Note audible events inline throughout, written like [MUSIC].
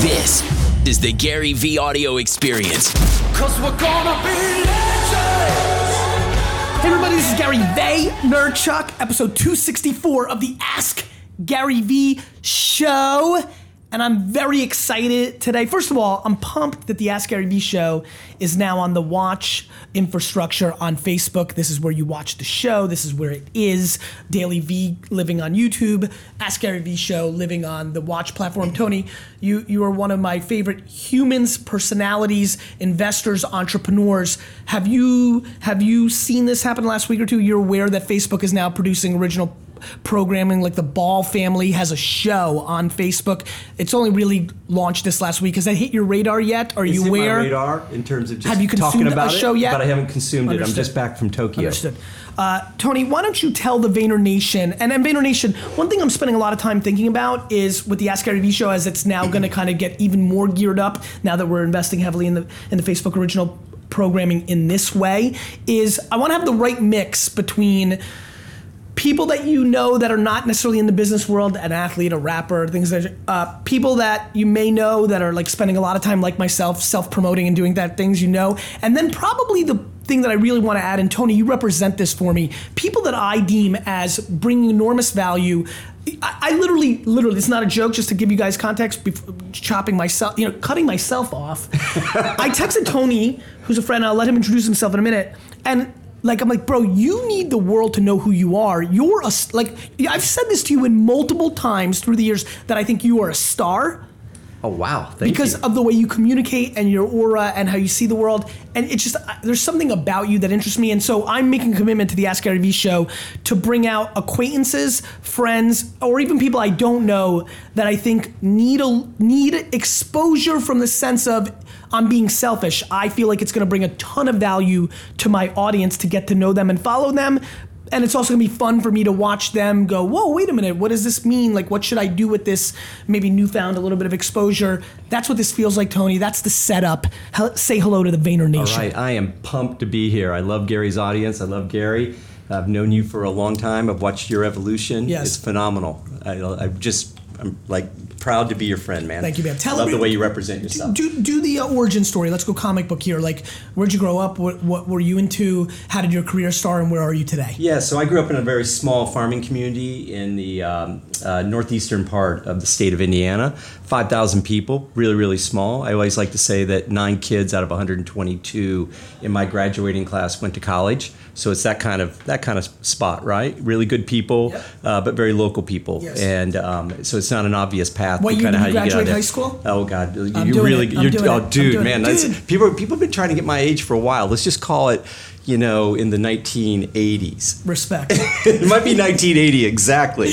This is the Gary V audio experience. Cause we're gonna be legends. Hey everybody, this is Gary Vay Nerdchuck, episode 264 of the Ask Gary V show. And I'm very excited today. First of all, I'm pumped that the Ask Gary V show is now on the watch infrastructure on Facebook. This is where you watch the show. This is where it is. Daily V living on YouTube. Ask Gary V show living on the watch platform. Tony, you you are one of my favorite humans, personalities, investors, entrepreneurs. Have you have you seen this happen last week or two? You're aware that Facebook is now producing original programming like the Ball family has a show on Facebook. It's only really launched this last week. Has that hit your radar yet? Are It's you hit aware? radar in terms of just Have you talking consumed about a show it, yet? but I haven't consumed it. I'm just back from Tokyo. Understood. Uh, Tony, why don't you tell the Vayner Nation and, and Vayner Nation? One thing I'm spending a lot of time thinking about is with the Ask Gary Vee show, as it's now going to [CLEARS THROAT] kind of get even more geared up now that we're investing heavily in the in the Facebook original programming in this way. Is I want to have the right mix between people that you know that are not necessarily in the business world, an athlete, a rapper, things that uh, people that you may know that are like spending a lot of time, like myself, self promoting and doing that things you know, and then probably the thing that I really want to add, and Tony, you represent this for me. People that I deem as bringing enormous value. I, I literally, literally, it's not a joke. Just to give you guys context, chopping myself, you know, cutting myself off. [LAUGHS] I texted Tony, who's a friend. I'll let him introduce himself in a minute, and like I'm like, bro, you need the world to know who you are. You're a like I've said this to you in multiple times through the years that I think you are a star Oh wow! Thank you. because you. of the way you communicate and your aura and how you see the world. And it's just there's something about you that interests me. And so I'm making a commitment to the Ask Gary Vee show to bring out acquaintances, friends, or even people I don't know that I think need a need exposure from the sense of I'm being selfish. I feel like it's going to bring a ton of value to my audience to get to know them and follow them. And it's also gonna be fun for me to watch them go, whoa, wait a minute, what does this mean? Like, what should I do with this maybe newfound a little bit of exposure? That's what this feels like, Tony. That's the setup. Hel- say hello to the Vayner Nation. All right, I am pumped to be here. I love Gary's audience. I love Gary. I've known you for a long time. I've watched your evolution. Yes. It's phenomenal. I, I'm just, I'm like proud to be your friend, man. Thank you, man. Tell I love me- the way you represent yourself. Do, do the uh, origin story. Let's go comic book here. Like, where'd you grow up? What, what were you into? How did your career start? And where are you today? Yeah, so I grew up in a very small farming community in the um, uh, northeastern part of the state of Indiana. 5,000 people, really, really small. I always like to say that nine kids out of 122 in my graduating class went to college. So it's that kind of that kind of spot, right? Really good people, Yep. uh, but very local people, Yes. and um, so it's not an obvious path. What to year kinda did how you graduate high school? Oh God, you really, it. You're, oh dude, man, that's Dude. people. People have been trying to get my age for a while. Let's just call it, you know, in the 1980s. Respect. [LAUGHS] It might be 1980 exactly,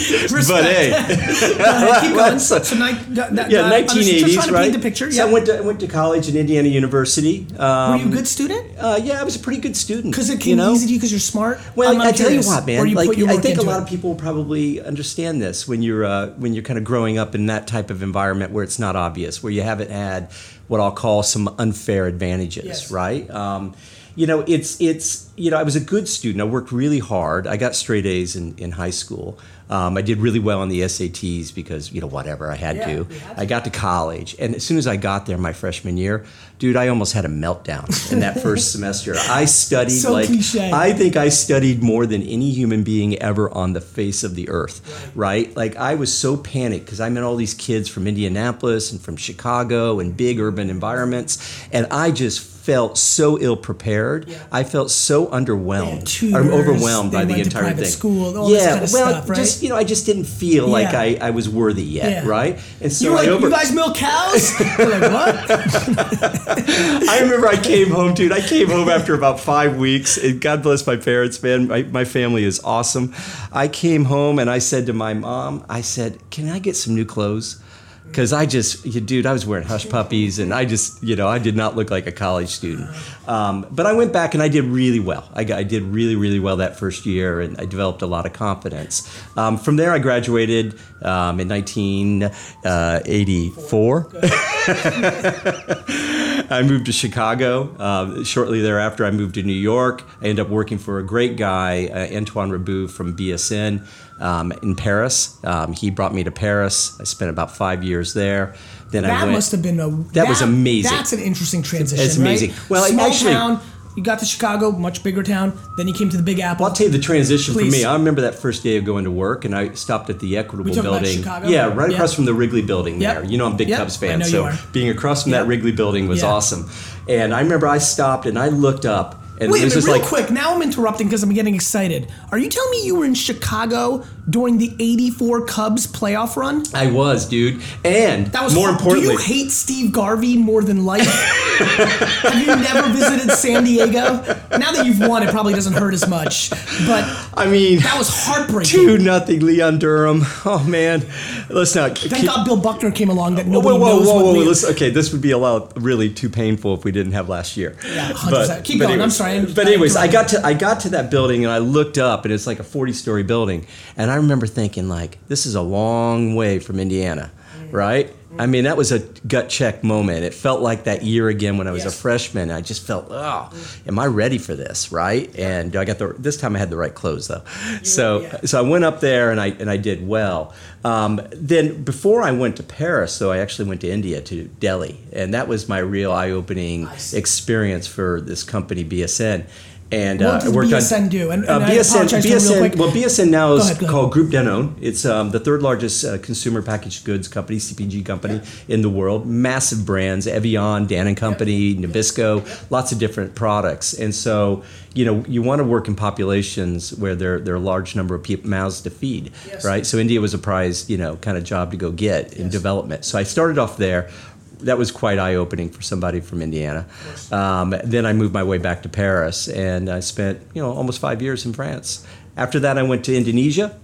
but hey, [LAUGHS] Keep going. So- [LAUGHS] So, ni- that- that- yeah, uh, I'm just 1980s, trying to right? paint the picture. So Yeah. I went to I went to college at Indiana University. Um, were you a good student? Uh, yeah, I was a pretty good student. Because it came you know? easy to you because you're smart. Well, I'm tell you what, man. You like, I think a lot it. of people probably understand this when you're uh, when you're kind of growing up in that type of environment where it's not obvious, where you haven't had what I'll call some unfair advantages, Yes. right? Um, you know, it's it's you know, I was a good student. I worked really hard. I got straight A's in, in high school. Um, I did really well on the SATs because you know whatever I had Yeah, to. had. I got to college, and as soon as I got there, my freshman year, dude, I almost had a meltdown in that first [LAUGHS] semester. I studied So like cliche. I think I studied more than any human being ever on the face of the earth, right? Like I was so panicked because I met all these kids from Indianapolis and from Chicago and big urban environments, and I just felt so ill prepared. Yeah. I felt so underwhelmed had or overwhelmed by the entire thing. school, all yeah, this kind of well, stuff, right? just you know, I just didn't feel like I, I was worthy yet, Yeah. right? And so you like, over- you guys milk cows? [LAUGHS] Like, what? [LAUGHS] I remember I came home, dude. I came home after about five weeks. And God bless my parents, man. My, my family is awesome. I came home and I said to my mom, I said, Can I get some new clothes? Because I just, you, dude, I was wearing hush puppies and I just, you know, I did not look like a college student. Um, but I went back and I did really well. I, I did really, really well that first year and I developed a lot of confidence. Um, from there, I graduated um, in uh, 1984. [LAUGHS] I moved to Chicago. Uh, shortly thereafter, I moved to New York. I ended up working for a great guy, uh, Antoine Riboud from BSN um, in Paris. Um, he brought me to Paris. I spent about five years there. Then I That went. must have been a. That was amazing. That's an interesting transition. It's amazing. Right? Well, small actually- town. You got to Chicago, much bigger town. Then you came to the Big Apple. I'll tell you the transition Please. for me. I remember that first day of going to work, and I stopped at the Equitable We talking about Building. Chicago? Yeah, right Yeah. across from the Wrigley Building Yep. there. You know, I'm a big Yep. Cubs fan, so being across from Yep. that Wrigley Building was awesome. And I remember I stopped and I looked up, and Wait it a was minute, real like quick. Now I'm interrupting because I'm getting excited. Are you telling me you were in Chicago during the '84 Cubs playoff run? I was, dude. And That was more hard. importantly, Do you hate Steve Garvey more than life? [LAUGHS] Have you never visited San Diego? Now that you've won, it probably doesn't hurt as much. But I mean, that was heartbreaking. two nothing, Leon Durham. Oh man, let's not. Thank God Bill Buckner came along. That Whoa, nobody whoa, whoa, knows whoa, whoa! Liam- Listen, okay, this would be a lot really too painful if we didn't have last year. Yeah, 100%. Keep going. I'm sorry. I'm- but anyways, I got to I got to that building and I looked up and it's like a 40 story building, and I remember thinking like, this is a long way from Indiana, Mm. right? I mean, that was a gut check moment. It felt like that year again when I was Yes. a freshman. I just felt, oh, am I ready for this, right? And I got the this time I had the right clothes though. So yeah. so I went up there and I and I did well. Um, then before I went to Paris, though, I actually went to India to Delhi, and that was my real eye-opening experience for this company BSN. And What uh, I worked BSN on, do? And- uh, and I BSN, apologize to him real BSN well, BSN now Go is ahead, go ahead. called Group Danone. It's um, the third largest uh, consumer packaged goods company, CPG company in the world. Massive brands, Evian, Dannon Company, Nabisco, lots of different products. And so, you know, you want to work in populations where there, there are a large number of people, mouths to feed, Yes. right? So India was a prize, you know, kind of job to go get in development. So I started off there. That was quite eye opening for somebody from Indiana. Um, then I moved my way back to Paris and I spent, you know, almost five years in France. After that, I went to Indonesia.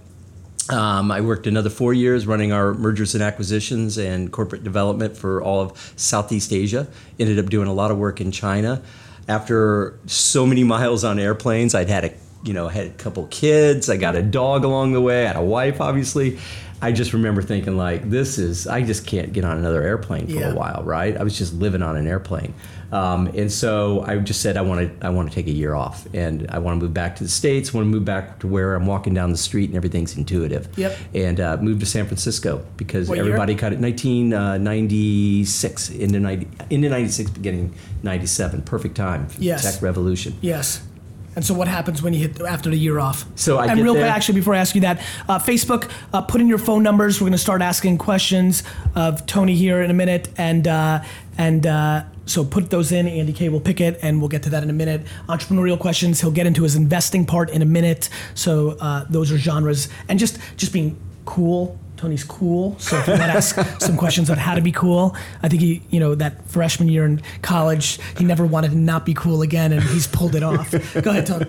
Um, I worked another four years running our mergers and acquisitions and corporate development for all of Southeast Asia. Ended up doing a lot of work in China. After so many [LAUGHS] miles on airplanes, I'd had a you know had a couple kids. I got a dog along the way. I had a wife, obviously. I just remember thinking like, this is I just can't get on another airplane for Yeah. a while, right? I was just living on an airplane, um, and so I just said I want to I want to take a year off, and I want to move back to the states. Want to move back to where I'm walking down the street and everything's intuitive. Yep. And uh, moved to San Francisco because What year? everybody cut it 1996 into 90 into 96 beginning 97 perfect time for the Yes. tech revolution. Yes. And so, what happens when you hit after the year off? So I and real there- quick, actually, before I ask you that, uh, Facebook, uh, put in your phone numbers. We're going to start asking questions of Tony here in a minute, and uh, and uh, so put those in. Andy K will pick it, and we'll get to that in a minute. Entrepreneurial questions. He'll get into his investing part in a minute. So uh, those are genres, and just just being cool. Tony's cool, so if you want to ask some questions on how to be cool, I think he, you know, that freshman year in college, he never wanted to not be cool again, and he's pulled it off. Go ahead, Tony.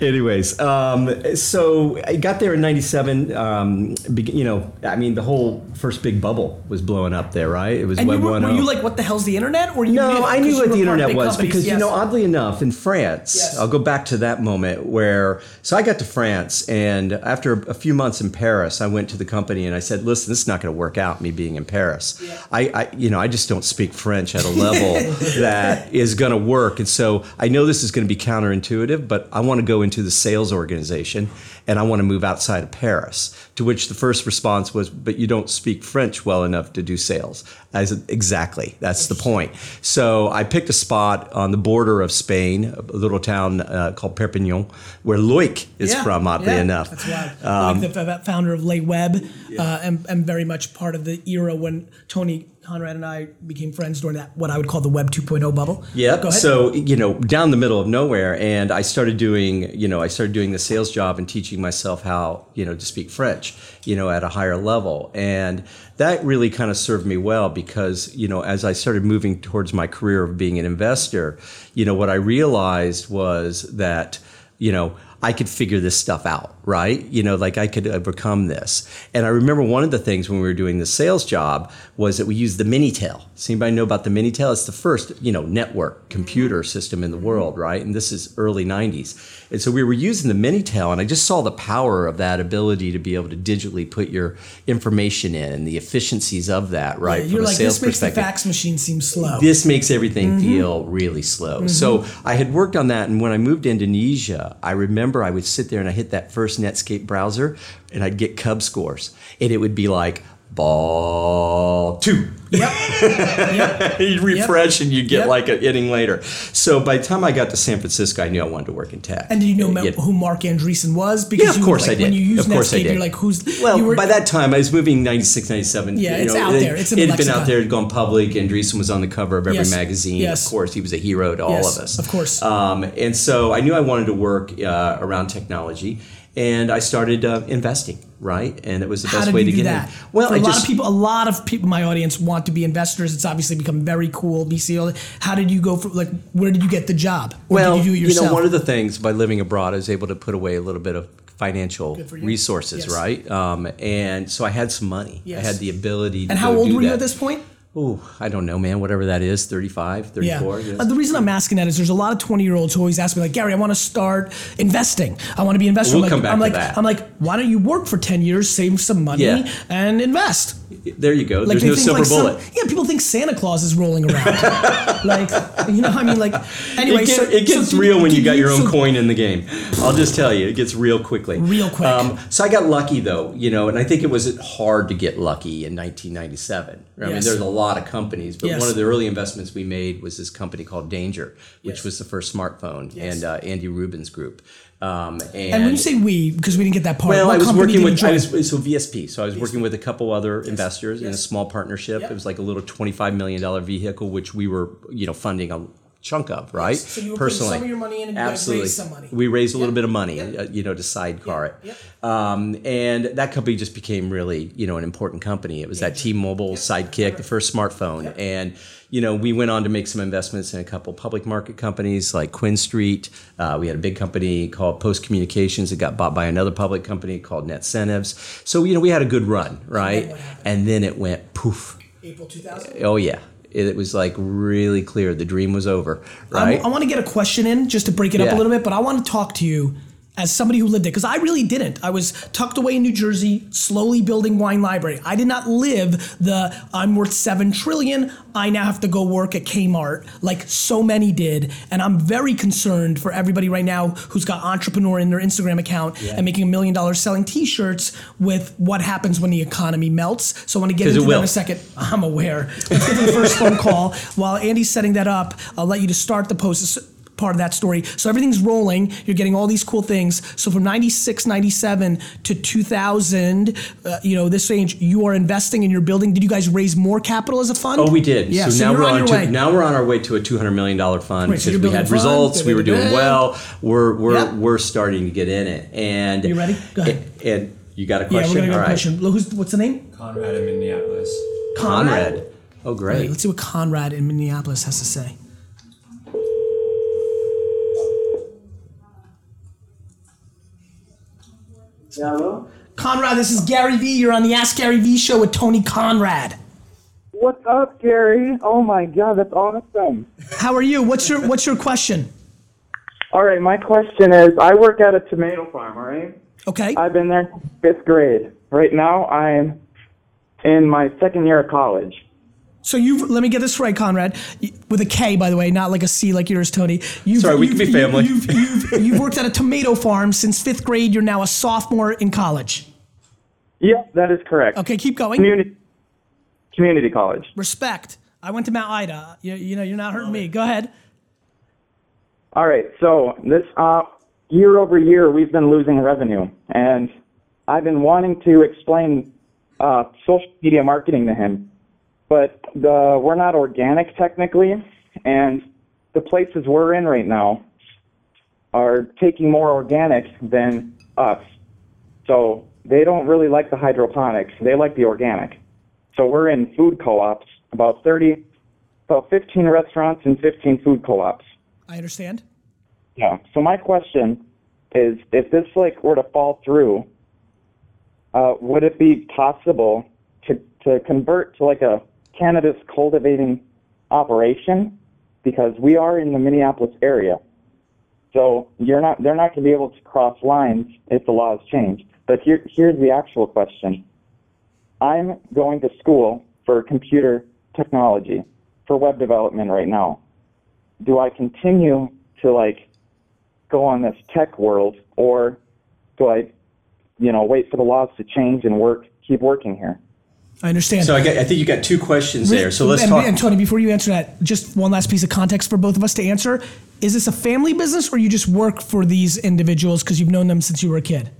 Anyways, um, so I got there in '97. Um, you know, I mean, the whole first big bubble was blowing up there, right? It was And Web you were, were you like, what the hell's the internet? Or you No, knew- I knew what the internet was companies, because you know, oddly enough, in France, Yes. I'll go back to that moment where. So I got to France, and after a few months in Paris, I went to the company and I said, "Listen, this is not going to work out. Me being in Paris, I, I, you know, I just don't speak French at a level [LAUGHS] that is going to work. And so I know this is going to be counterintuitive, but I want to go into the sales organization and I want to move outside of Paris. To which the first response was, "But you don't speak French well enough to do sales." I said, "Exactly. That's the point." So I picked a spot on the border of Spain, a little town uh, called Perpignan, where Loic is Yeah, from. Oddly yeah, enough, That's wild. Um, like the founder of LeWeb, uh, and, and very much part of the era when Tony Conrad and I became friends during that, what I would call the Web 2.0 bubble. Ahead. So you know, down the middle of nowhere, and I started doing, you know, I started doing the sales job and teaching myself how, you know, to speak French, you know, at a higher level, and that really kind of served me well because, you know, as I started moving towards my career of being an investor, you know, what I realized was that, you know, I could figure this stuff out right? You know, like I could overcome this. And I remember one of the things when we were doing the sales job was that we used the Minitel. Does anybody know about the Minitel? It's the first, you know, network computer system in the world, right? And this is early 90s. And so we were using the Minitel, and I just saw the power of that ability to be able to digitally put your information in and the efficiencies of that, right? Yeah, you're from a like sales this makes the fax machine seem slow. this makes everything Mm-hmm. feel really slow. So I had worked on that, and when I moved to Indonesia, I remember I would sit there and I hit that first Netscape browser, and I'd get Cub scores, and it would be like ball two. yep. [LAUGHS] you refresh and you get Yep. like an inning later. So by the time I got to San Francisco, I knew I wanted to work in tech. And did you know Ma- Yeah. who Marc Andreessen was? Because Yeah, of you, course like, I did. When you use Of course I Netscape, did. you're like, who's? Well, were, by that time, I was moving 96, 97. Yeah, it's know, out it- there. It's it had been out there, it had gone public, and Andreessen was on the cover of every Yes. magazine. Yes. Of course, he was a hero to all of us. of course. Um, and so I knew I wanted to work uh, around technology, and I started uh, investing, right? And it was the How best way to get that? in. Well, For I a lot just of people, a lot of people, my audience want to be investors. It's obviously become very cool. BCO. How did you go for like? Where did you get the job? Or well, did you yourself? know, one of the things by living abroad, I was able to put away a little bit of financial you. resources, Yes. right? Um, and so I had some money. I had the ability. to and how old were you at this point? Oh, I don't know, man. Whatever that is, 35, 34. Yeah. yes. Uh, the reason I'm asking that is there's a lot of 20 year olds who always ask me like, Gary, I want to start investing. I want to be an investor. We'll I'm like, come back I'm to like, that. I'm like, why don't you work for 10 years, save some money, Yeah. and invest? There you go. Like There's no silver like some- bullet. yeah, people think Santa Claus is rolling around. [LAUGHS] like, you know, I mean, like, anyway, it, get- so, it gets so real when you got your own so- coin in the game. I'll just tell you, it gets real quickly. Um, Real quick. so I got lucky though, you know, and I think it was hard to get lucky in 1997. I mean, there's a lot of companies, but Yes. one of the early investments we made was this company called Danger, which Yes. was the first smartphone, Yes. and uh, Andy Rubin's group. Um, and, And when you say we, because we didn't get that part, well, I was working with I was so VSP. So I was working with a couple other investors in a small partnership. Yep. It was like a little twenty-five million dollar vehicle, which we were you know funding a chunk of, right? So you were putting Personally, some of your money in and you absolutely. raised some money. We raised a little Yep. bit of money, Yep. uh, you know, to sidecar Yep. it. Yep. Um, and that company just became really, you know, an important company. It was that T-Mobile Sidekick, the first smartphone, and you know, we went on to make some investments in a couple public market companies like QuinStreet. Uh, we had a big company called Post Communications that got bought by another public company called NetCentives. So you know, we had a good run, right? what happened? And then it went poof. April 2000. Oh yeah, it, was like really clear. The dream was over, right? I, right? want to get a question in just to break it up a little bit, but I want to talk to you as somebody who lived it because I really didn't. I was tucked away in New Jersey, slowly building wine library. I did not live the I'm worth seven trillion. I now have to go work at Kmart like so many did, and I'm very concerned for everybody right now who's got entrepreneur in their Instagram account and making a million dollars selling T-shirts with what happens when the economy melts. So I want to get into that in a second. I'm aware. Let's get to the first phone call. [LAUGHS] While Andy's setting that up, I'll let you to start the post part of that story. So everything's rolling. You're getting all these cool things. So from 96, 97 to 2000, uh, you know, this range, you are investing in your building. Did you guys raise more capital as a fund? Oh, we did. Yeah, so, so now we're on on, to, now we're on our way to a two hundred million dollar fund Right, because you're we had a fund, results. We were doing well. We're we're Yep. we're starting to get in it. And You ready? Go ahead. And, and you got a question? Yeah, question? we're gonna go All to right. question. Who's, what's the name? Conrad in Minneapolis. Conrad. Oh, All right, great. let's see what Conrad in Minneapolis has to say. Hello? Conrad, this is Gary Vee. You're on the Ask Gary Vee show with Tony Conrad. What's up, Gary? Oh my god, that's awesome. How are you? What's your What's your question? All right, my question is I work at a tomato farm, all right? Okay. I've been there fifth grade. Right now, I'm in my second year of college. So you've let me get this right, Conrad, with a K, by the way, not like a C like yours, Tony. You've, Sorry, we can you've- be family. You've, you've, [LAUGHS] you've worked at a tomato farm since fifth grade. You're now a sophomore in college. Yep, that is correct. Okay, keep going. Community, community college. Respect. I went to Mount Ida. You, you know, you're not hurting me. Go ahead. All right, so this uh, year over year, we've been losing revenue, and I've been wanting to explain uh, social media marketing to him, but the we're not organic technically, and the places we're in right now are taking more organic than us. So they don't really like the hydroponics; they like the organic. So we're in food co-ops, about thirty, about fifteen restaurants and fifteen food co-ops. I understand. Yeah. So my question is if this like were to fall through, uh, would it be possible to to convert to like a cannabis cultivating operation? Because we are in the Minneapolis area, so you're not they're not going to be able to cross lines if the laws change. But here here's the actual question. I'm going to school for computer technology for web development right now. Do I continue to like go on this tech world or do I, you know, wait for the laws to change and work, keep working here? I understand. So I, get, I think you got two questions there. So let's and, talk. And Tony, before you answer that, just one last piece of context for both of us to answer: Is this a family business, or you just work for these individuals because you've known them since you were a kid?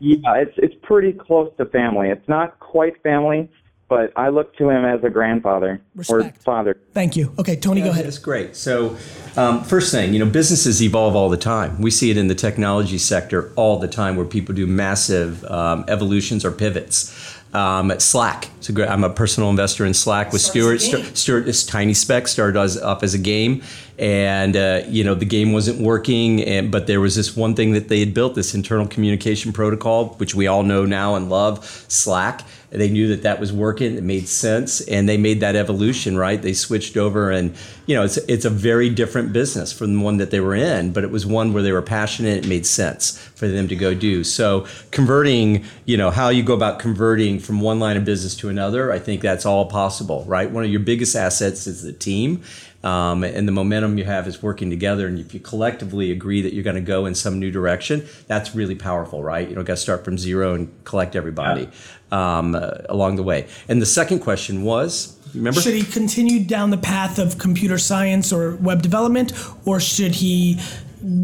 Yeah, it's it's pretty close to family. It's not quite family, but I look to him as a grandfather Respect. or father. Thank you. Okay, Tony, go ahead. That's great. So, um, first thing, you know, businesses evolve all the time. We see it in the technology sector all the time, where people do massive um, evolutions or pivots. Um, Slack. Great, I'm a personal investor in Slack with Stewart. Stu- Stewart, this Tiny Speck started as, up as a game, and uh, you know the game wasn't working. And but there was this one thing that they had built, this internal communication protocol, which we all know now and love, Slack. They knew that that was working. It made sense, and they made that evolution. Right? They switched over, and you know it's it's a very different business from the one that they were in, but it was one where they were passionate. It made sense for them to go do. So converting, you know, how you go about converting from one line of business to another, I think that's all possible. Right? One of your biggest assets is the team. Um, and the momentum you have is working together. And if you collectively agree that you're going to go in some new direction, that's really powerful, right? You don't got to start from zero and collect everybody um, uh, along the way. And the second question was, remember? Should he continue down the path of computer science or web development, or should he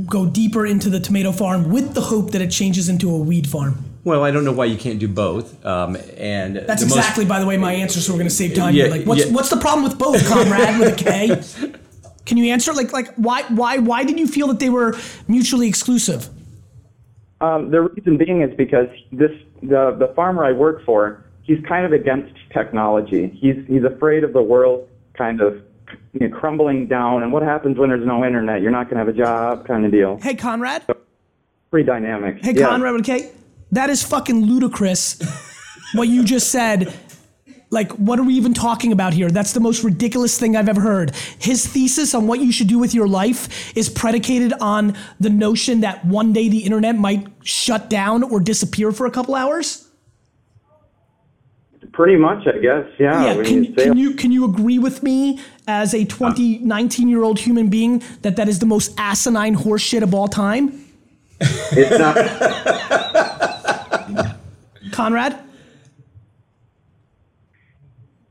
go deeper into the tomato farm with the hope that it changes into a weed farm? Well, I don't know why you can't do both. Um, and That's the most- exactly, by the way, my answer. So we're going to save time Yeah, here. Like, what's yeah. what's the problem with both, comrade, with a K? [LAUGHS] Can you answer? Like, like why why why did you feel that they were mutually exclusive? Um, the reason being is because this the the farmer I work for, he's kind of against technology. He's he's afraid of the world kind of you know, crumbling down. And what happens when there's no internet? You're not going to have a job, kind of deal. Hey, Conrad. Pretty dynamic. Hey, Yeah. Conrad with a K. That is fucking ludicrous. [LAUGHS] what you just said. Like, what are we even talking about here? That's the most ridiculous thing I've ever heard. His thesis on what you should do with your life is predicated on the notion that one day the internet might shut down or disappear for a couple hours. Pretty much, I guess. Yeah. Yeah, can, you can you can you agree with me as a 20, 19 year old human being that that is the most asinine horseshit of all time? it's not. [LAUGHS] Conrad?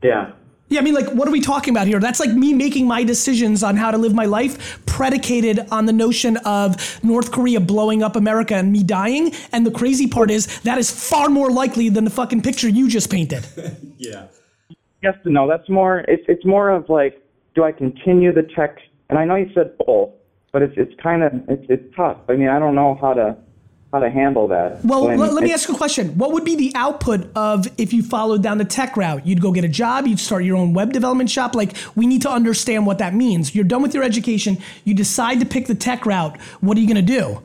Yeah. Yeah, I mean, like, what are we talking about here? That's like me making my decisions on how to live my life predicated on the notion of North Korea blowing up America and me dying. And the crazy part is that is far more likely than the fucking picture you just painted. [LAUGHS] Yeah. Yes to no. That's more. It's it's more of like, do I continue the tech? And I know you said both, but it's it's kind of it's it's tough. I mean, I don't know how to how to handle that. Well, when let, let me ask you a question. What would be the output of if you followed down the tech route? You'd go get a job, you'd start your own web development shop. Like, we need to understand what that means. You're done with your education, you decide to pick the tech route. What are you going to do?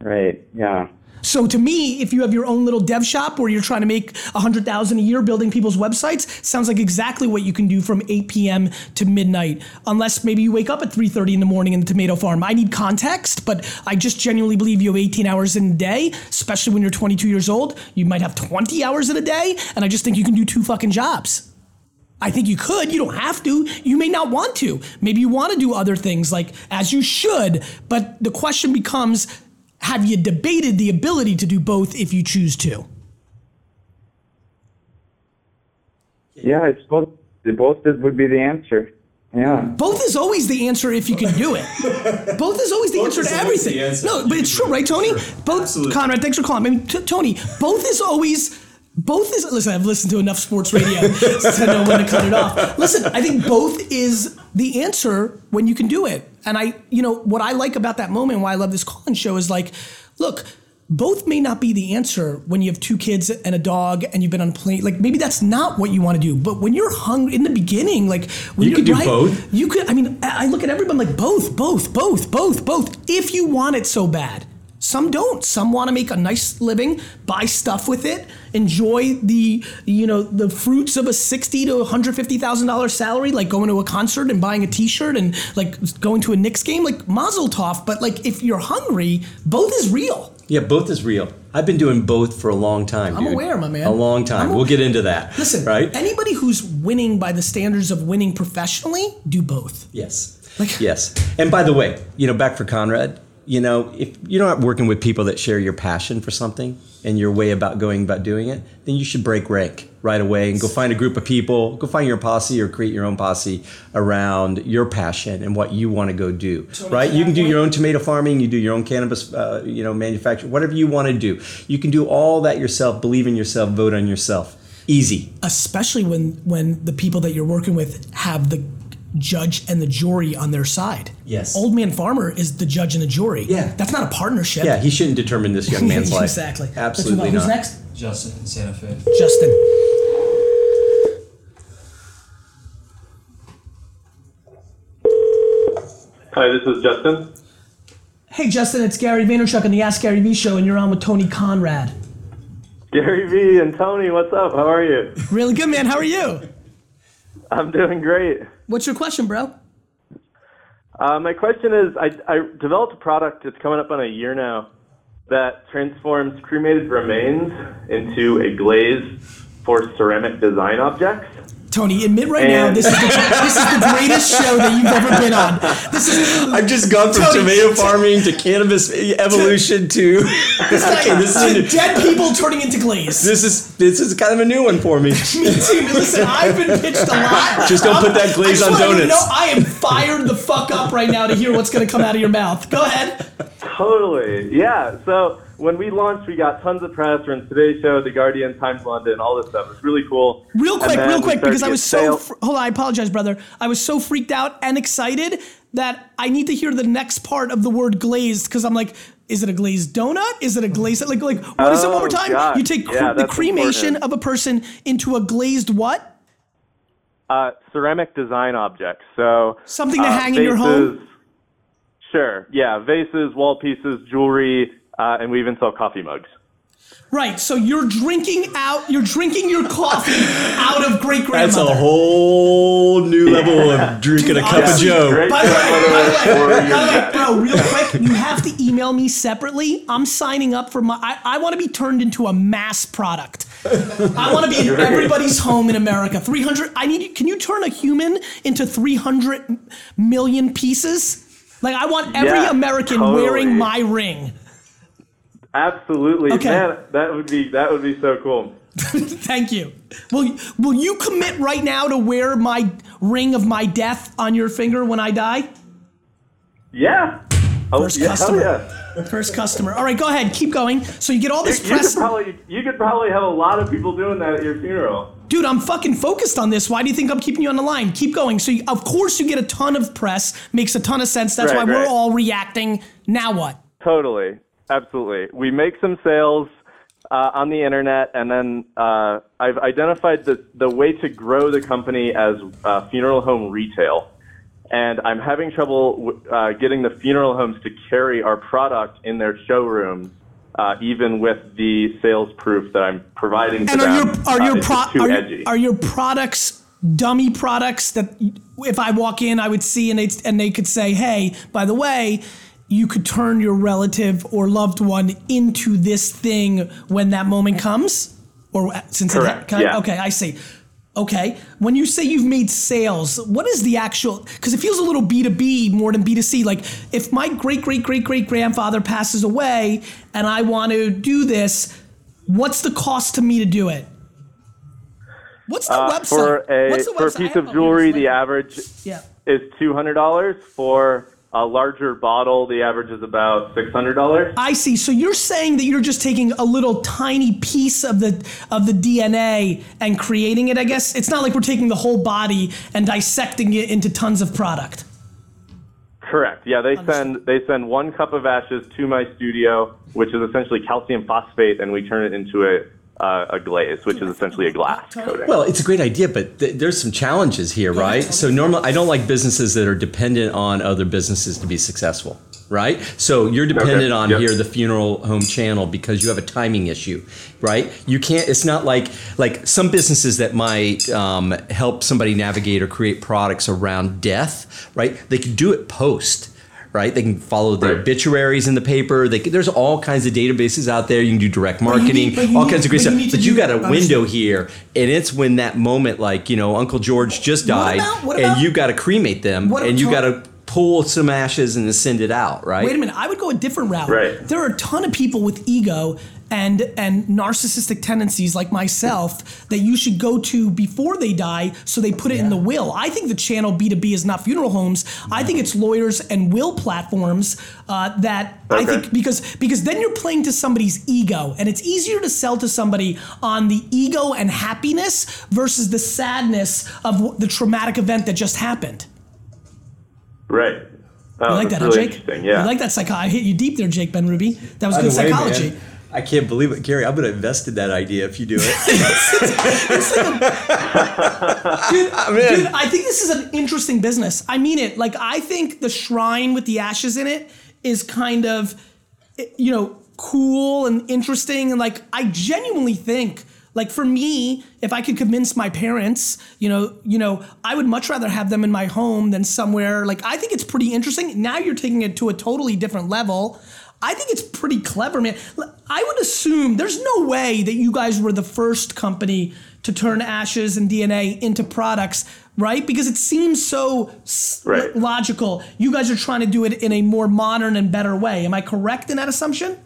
Right. Yeah. So to me, if you have your own little dev shop where you're trying to make a hundred thousand a year building people's websites, sounds like exactly what you can do from 8 p.m. to midnight. Unless maybe you wake up at 3:30 in the morning in the tomato farm. I need context, but I just genuinely believe you have 18 hours in a day, especially when you're 22 years old. You might have 20 hours in a day, and I just think you can do two fucking jobs. I think you could. You don't have to. You may not want to. Maybe you want to do other things, like as you should. But the question becomes have you debated the ability to do both if you choose to? Yeah. It's both. Both would be the answer. Yeah. Both is always the answer if you can do it. [LAUGHS] both is always the answer to everything. answer. No, but it's true, right, Tony? Both, Absolutely. Conrad, thanks for calling. I mean, t- Tony, both is always. Both is listen. I've listened to enough sports radio [LAUGHS] to know when to cut it off. Listen, I think both is the answer when you can do it. And I, you know, what I like about that moment, why I love this call-in show is like, look, both may not be the answer when you have two kids and a dog and you've been on a plane. Like maybe that's not what you want to do. But when you're hungry in the beginning, like when You could do both. You could. I mean, I I look at everyone like both, both, both, both, both. If you want it so bad. Some don't. Some want to make a nice living, buy stuff with it, enjoy the you know the fruits of a sixty to one hundred fifty thousand dollar salary, like going to a concert and buying a T-shirt and like going to a Knicks game, like Mazel Tov. But like if you're hungry, both is real. Yeah, both is real. I've been doing both for a long time. I'm dude. aware, my man. A long time. I'm we'll get into that. Listen, right? Anybody who's winning by the standards of winning professionally, do both. Yes. Like- yes. And by the way, you know, back for Conrad, you know, if you're not working with people that share your passion for something and your way about going about doing it, then you should break rank right away and go find a group of people, go find your posse or create your own posse around your passion and what you want to go do. right? You can do your own tomato farming, you do your own cannabis, uh, you know, manufacture, whatever you want to do. You can do all that yourself, believe in yourself, vote on yourself. Easy. especially when when the people that you're working with have the judge and the jury on their side. Yes. Old man farmer is the judge and the jury. Yeah. That's not a partnership. Yeah, he shouldn't determine this young [LAUGHS] man's life. exactly. Let's Absolutely move not. Who's next? Justin in Santa Fe. Justin. Hi, this is Justin. Hey Justin, it's Gary Vaynerchuk on the Ask Gary Vee show, and you're on with Tony Conrad. Gary V and Tony, what's up? How are you? Really good, man. How are you? I'm doing great. What's your question, bro? Uh, my question is I, I developed a product that's coming up on a year now that transforms cremated remains into a glaze for ceramic design objects. Tony, admit right now this is the, [LAUGHS] this is the greatest show that you've ever been on. This is I've just gone from Tony- tomato farming to cannabis evolution to okay, [LAUGHS] this is a to new, dead people turning into glaze. this is this is kind of a new one for me. [LAUGHS] Me too. Listen, I've been pitched a lot. Just don't put that glaze I on just you donuts. know, I am fired the fuck up right now to hear what's going to come out of your mouth. Go ahead. Totally. Yeah. So when we launched, we got tons of press from Today's Show, The Guardian, Times London, all this stuff. It's really cool. Real quick, real quick, because I was so. Fr- hold on, I apologize, brother. I was so freaked out and excited that I need to hear the next part of the word glazed because I'm like, is it a glazed donut? Is it a glazed like like what is it one more Oh, time? gosh. You take cre- Yeah, the cremation important. of a person into a glazed what? Uh, ceramic design objects. So Something to uh, hang in your home? Sure. Yeah, vases, wall pieces, jewelry, uh, and we even sell coffee mugs. Right. So you're drinking out. You're drinking your coffee [LAUGHS] out of great grandmother. That's a whole new level of drinking a cup of Joe. By the way, by the way, by the way, bro, real quick, you have to email me separately. I'm signing up for my. I, I want to be turned into a mass product. I want to be in everybody's home in America. 300. I need. Can you turn a human into 300 million pieces? Like I want every Yeah, American totally. wearing my ring. Absolutely, Okay. man. That would be that would be so cool. [LAUGHS] Thank you. Will Will you commit right now to wear my ring of my death on your finger when I die? Yeah. Oh, First yeah, customer. Yeah. First customer. All right, go ahead. Keep going. So you get all You, this you could press. probably you could probably have a lot of people doing that at your funeral. Dude, I'm fucking focused on this. Why do you think I'm keeping you on the line? Keep going. So, you, of course, you get a ton of press. Makes a ton of sense. That's Right, why we're all reacting. Now what? Totally, absolutely. We make some sales uh, on the internet, and then uh, I've identified the the way to grow the company as uh, funeral home retail. And I'm having trouble uh, getting the funeral homes to carry our product in their showrooms, uh, even with the sales proof that I'm providing to And them. are your are uh, your pro- too are, edgy. are your products dummy products that if I walk in, I would see and they and they could say, "Hey, by the way." You could turn your relative or loved one into this thing when that moment comes, or since Correct, it, yeah. okay, I see. Okay. When you say you've made sales, what is the actual? Because it feels a little B2B more than B2C. Like, if my great, great, great, great grandfather passes away and I want to do this, what's the cost to me to do it? What's the Uh, website? for a What's the for website? I piece of jewelry, the average Yeah. is two hundred dollars. For a larger bottle, the average is about six hundred dollars. I see. So you're saying that you're just taking a little tiny piece of the of the DNA and creating it. I guess it's not like we're taking the whole body and dissecting it into tons of product. Correct. Yeah, they send they send one cup of ashes to my studio, which is essentially calcium phosphate, and we turn it into a uh, a glaze, which is essentially a glass coating. Well, it's a great idea, but th- there's some challenges here, right? So normally, I don't like businesses that are dependent on other businesses to be successful, right? So you're dependent Okay, on yep. here the funeral home channel because you have a timing issue, right? You can't. It's not like like some businesses that might um, help somebody navigate or create products around death, right? They can do it post. Right, they can follow the Right. obituaries in the paper. They can, there's all kinds of databases out there. You can do direct you need- marketing, all need- kinds of great but you stuff. need But you got a understand. window here, and it's when that moment, like you know, Uncle George just What died, about- what and you got to cremate them, What and you got to pull some ashes and send it out, right? Wait a minute. I would go a different route. Right. There are a ton of people with ego and and narcissistic tendencies like myself that you should go to before they die so they put it in the will. I think the channel B2B is not funeral homes. I think it's lawyers and will platforms uh, that I think because because then you're playing to somebody's ego and it's easier to sell to somebody on the ego and happiness versus the sadness of the traumatic event that just happened. Right. Oh, You like that, that's huh, Jake? interesting. Yeah. You like that psycho? I hit you deep there, Jake Ben Ruby. That was By good the way, psychology. man, I can't believe it, Gary. I'm going to invest in that idea if you do it. [LAUGHS] [LAUGHS] Uh, dude, I think this is an interesting business. I mean it. Like, I think the shrine with the ashes in it is kind of, you know, cool and interesting. And like, I genuinely think, like, for me, if I could convince my parents, you know, you know, I would much rather have them in my home than somewhere. Like, I think it's pretty interesting. Now you're taking it to a totally different level. I think it's pretty clever, man. I would assume there's no way that you guys were the first company to turn ashes and DNA into products, right? Because it seems so Right. logical. You guys are trying to do it in a more modern and better way. Am I correct in that assumption?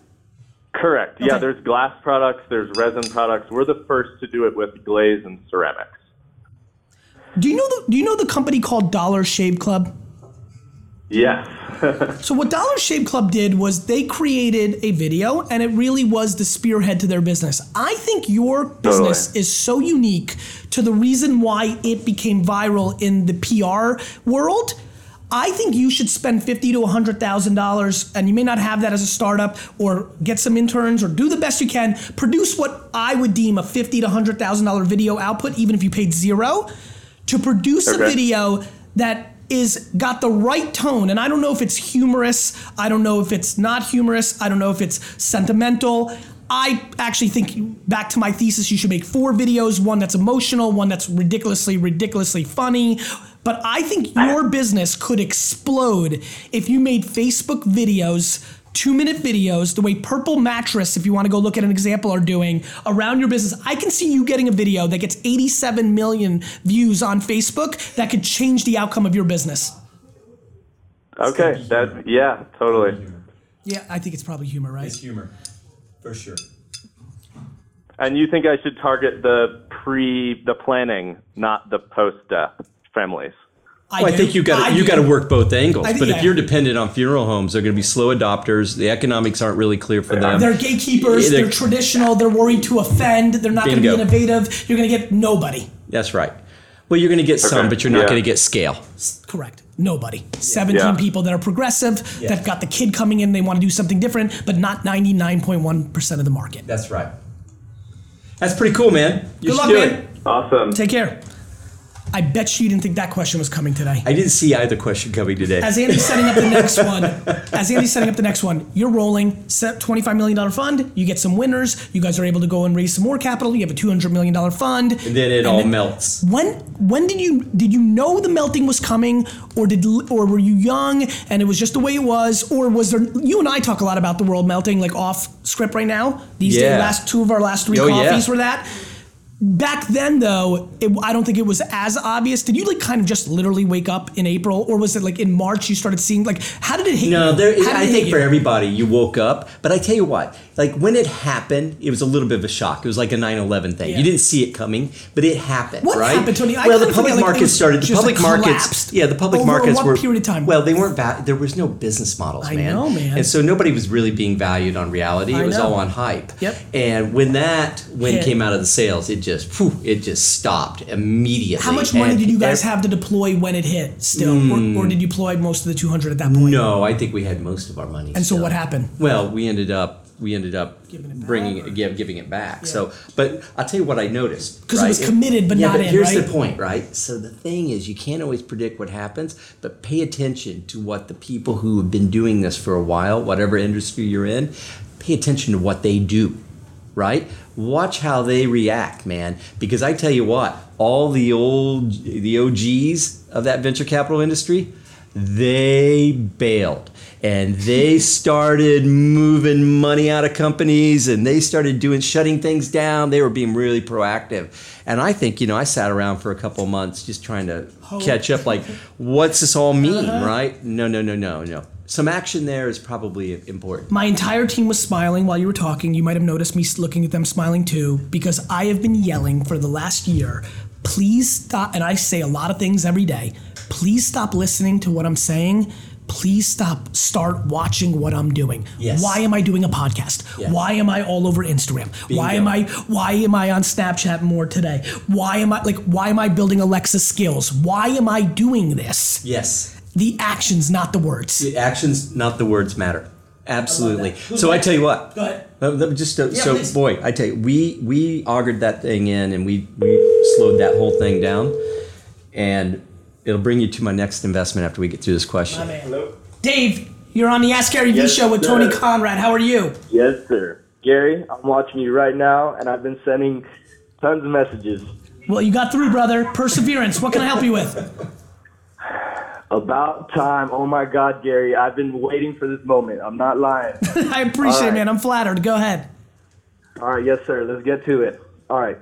Correct. Yeah, there's glass products, there's resin products. We're the first to do it with glaze and ceramics. Do you know the Do you know the company called Dollar Shave Club? Yes. [LAUGHS] So what Dollar Shave Club did was they created a video and it really was the spearhead to their business. I think your business Totally. is so unique to the reason why it became viral in the PR world. I think you should spend fifty to hundred thousand dollars, and you may not have that as a startup, or get some interns, or do the best you can. Produce what I would deem a fifty to hundred thousand dollar video output, even if you paid zero, to produce a video that is got the right tone and i don't know if it's humorous i don't know if it's not humorous i don't know if it's sentimental. I actually think back to my thesis you should make four videos one that's emotional one that's ridiculously ridiculously funny. But i think your business could explode if you made facebook videos two minute videos, the way Purple Mattress, if you want to go look at an example, are doing around your business. I can see you getting a video that gets 87 million views on Facebook that could change the outcome of your business. okay. That yeah, totally. Yeah, I think it's probably humor, right? It's humor, for sure. And you think I should target the pre the planning, not the post death families? Well, I think you got you got to work both angles. Think- but if you're dependent on funeral homes, they're going to be slow adopters. The economics aren't really clear for them. They're gatekeepers. They're, they're- traditional. They're worried to offend. They're not going to be innovative. You're going to get nobody. That's right. Well, you're going to get some, but you're not yeah. going to get scale. Correct. Nobody. 17 Yeah. people that are progressive, that got the kid coming in, they want to do something different, but not 99.1% of the market. That's right. That's pretty cool, man. You Good should luck, do man. it. Awesome. Take care. I bet you didn't think that question was coming today. I didn't see either question coming today. As Andy's setting up the [LAUGHS] next one, as Andy's setting up the next one, you're rolling set $25 million fund. You get some winners. You guys are able to go and raise some more capital. You have a $200 million fund. and then it all melts. When when did you did you know the melting was coming, or did or were you young and it was just the way it was, or was there? You and I talk a lot about the world melting, like off script right now. These Yeah. days, last two of our last three Oh, yeah. coffees were that. Back then, though, it, I don't think it was as obvious. Did you like kind of just literally wake up in April, or was it like in March you started seeing like how did it hit No, you? there. How I think for you? everybody, you woke up. But I tell you what, like when it happened, it was a little bit of a shock. It was like a 9/11 thing. Yeah. You didn't see it coming, but it happened. What right? happened, Tony? I well, the public like, markets started. The public like, markets. Yeah, the public Over markets what were. period of time? Well, they weren't. Va- there was no business models, I man. know, man. And so nobody was really being valued on reality. I it was know. all on hype. Yep. And when that when came out of the sales, it just just phew, it just stopped immediately. How much money And did you guys have to deploy when it hit still? Or, hmm. or did you deploy most of the 200 at that point? No, I think we had most of our money. And so what happened? Well, we ended up we ended up Giving it back, bringing it, give, giving it back. So, but I'll tell you what I noticed 'Cause it was committed but yeah, not but in, here's right? the point, right? So the thing is, you can't always predict what happens, but pay attention to what the people who have been doing this for a while, whatever industry you're in, pay attention to what they do. Right? Watch how they react, man. Because I tell you what, all the old the OGs of that venture capital industry, they bailed. And they [LAUGHS] started moving money out of companies and they started doing shutting things down. They were being really proactive. And i think you know i sat around for a couple months just trying to catch up like [LAUGHS] what's this all mean uh-huh. right? No no no no no some action there is probably important My entire team was smiling while you were talking. You might have noticed me looking at them smiling too, because I have been yelling for the last year. Please stop, and I say a lot of things every day. Please stop listening to what I'm saying. Please stop. Start watching what I'm doing. Yes. Why am I doing a podcast? Yes. Why am I all over Instagram? Why am I? Why am I on Snapchat more today? Why am I like? Why am I building Alexa skills? Why am I doing this? yes The actions, not the words. the actions not the words matter absolutely so i tell you what Go ahead. Uh, let me just uh, Yeah, so please. boy i tell you we we augured that thing in and we we slowed that whole thing down and it'll bring you to my next investment after we get through this question Hello. Dave, you're on the Ask Gary Vee Yes, show with sir. Tony Conrad. How are you? Yes, sir. Gary, I'm watching you right now, and I've been sending tons of messages Well, you got through, brother. Perseverance. What can I help you with? About time. Oh my God, Gary, I've been waiting for this moment. I'm not lying. [LAUGHS] I appreciate All it, man. I'm flattered. Go ahead. All right, yes, sir. Let's get to it. All right.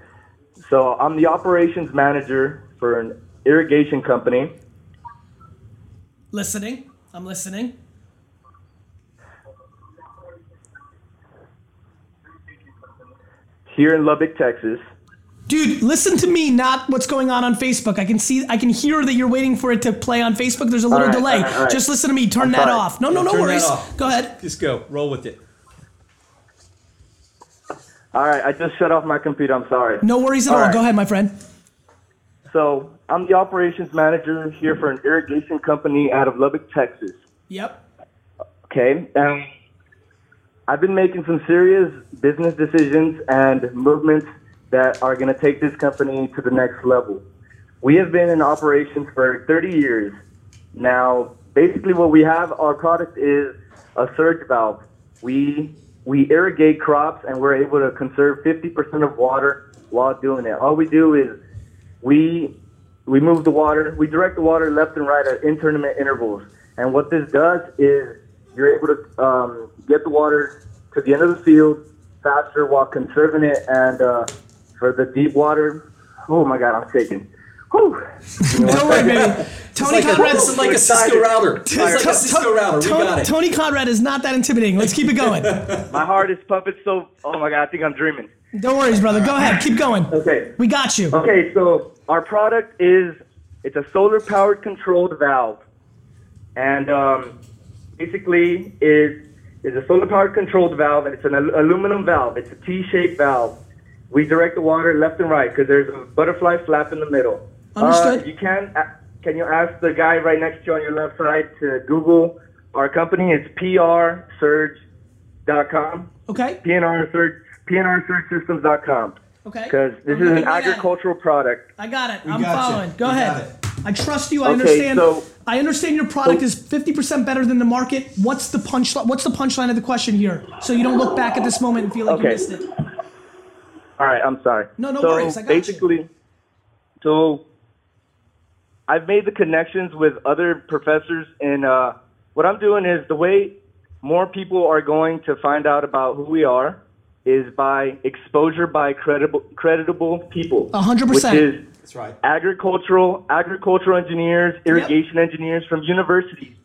So I'm the operations manager for an irrigation company. Listening. I'm listening. here in Lubbock, Texas. Dude, listen to me, not what's going on on Facebook. I can see, I can hear that you're waiting for it to play on Facebook. There's a little right, delay. all right, all right. Just listen to me. Turn I'm that sorry. off. No, no, no Turn that worries. Go ahead. just go roll with it All right, I just shut off my computer. I'm sorry. No worries at all. All right. Go ahead, my friend. So I'm the operations manager here for an irrigation company out of Lubbock, Texas. Yep. Okay. Um, I've been making some serious business decisions and movements that are going to take this company to the next level. We have been in operations for 30 years. Now, basically, what we have, our product is a surge valve. We we irrigate crops and we're able to conserve 50% of water while doing it. All we do is we we move the water, we direct the water left and right at intermittent intervals. And what this does is you're able to um, get the water to the end of the field faster while conserving it. And uh, for the deep water, oh my God, I'm shaking. Whew. [LAUGHS] You know Don't worry, baby. Tony like a, Conrad's it's like a Cisco router. It's like a Cisco router. We Tony, got it. Tony Conrad is not that intimidating. Let's keep it going. [LAUGHS] My heart is pumping so. Oh my God, I think I'm dreaming. Don't worry, brother. Go ahead. Keep going. Okay. We got you. Okay, so our product is it's a solar powered controlled valve, and um, basically is is a solar powered controlled valve, and it's an al- aluminum valve. It's a T-shaped valve. We direct the water left and right because there's a butterfly flap in the middle. Understood. Uh, you can can you ask the guy right next to you on your left side to Google our company? It's prsurge.com. Okay. PNR Surge PNRSurgeSystems.com Okay. because this I'm is an looking right at agricultural product. I got it. I'm got you. following. Go We ahead. I trust you. I Okay, understand. so- I understand your product so- is 50% better than the market. What's the punch? What's the punchline of the question here? So you don't look back at this moment and feel like you missed it. All right, I'm sorry. No, no so worries, I got you. basically, so I've made the connections with other professors, and uh, what I'm doing is the way more people are going to find out about who we are is by exposure by credible, creditable people. A hundred Which percent. is That's right. agricultural agricultural engineers, irrigation engineers from universities.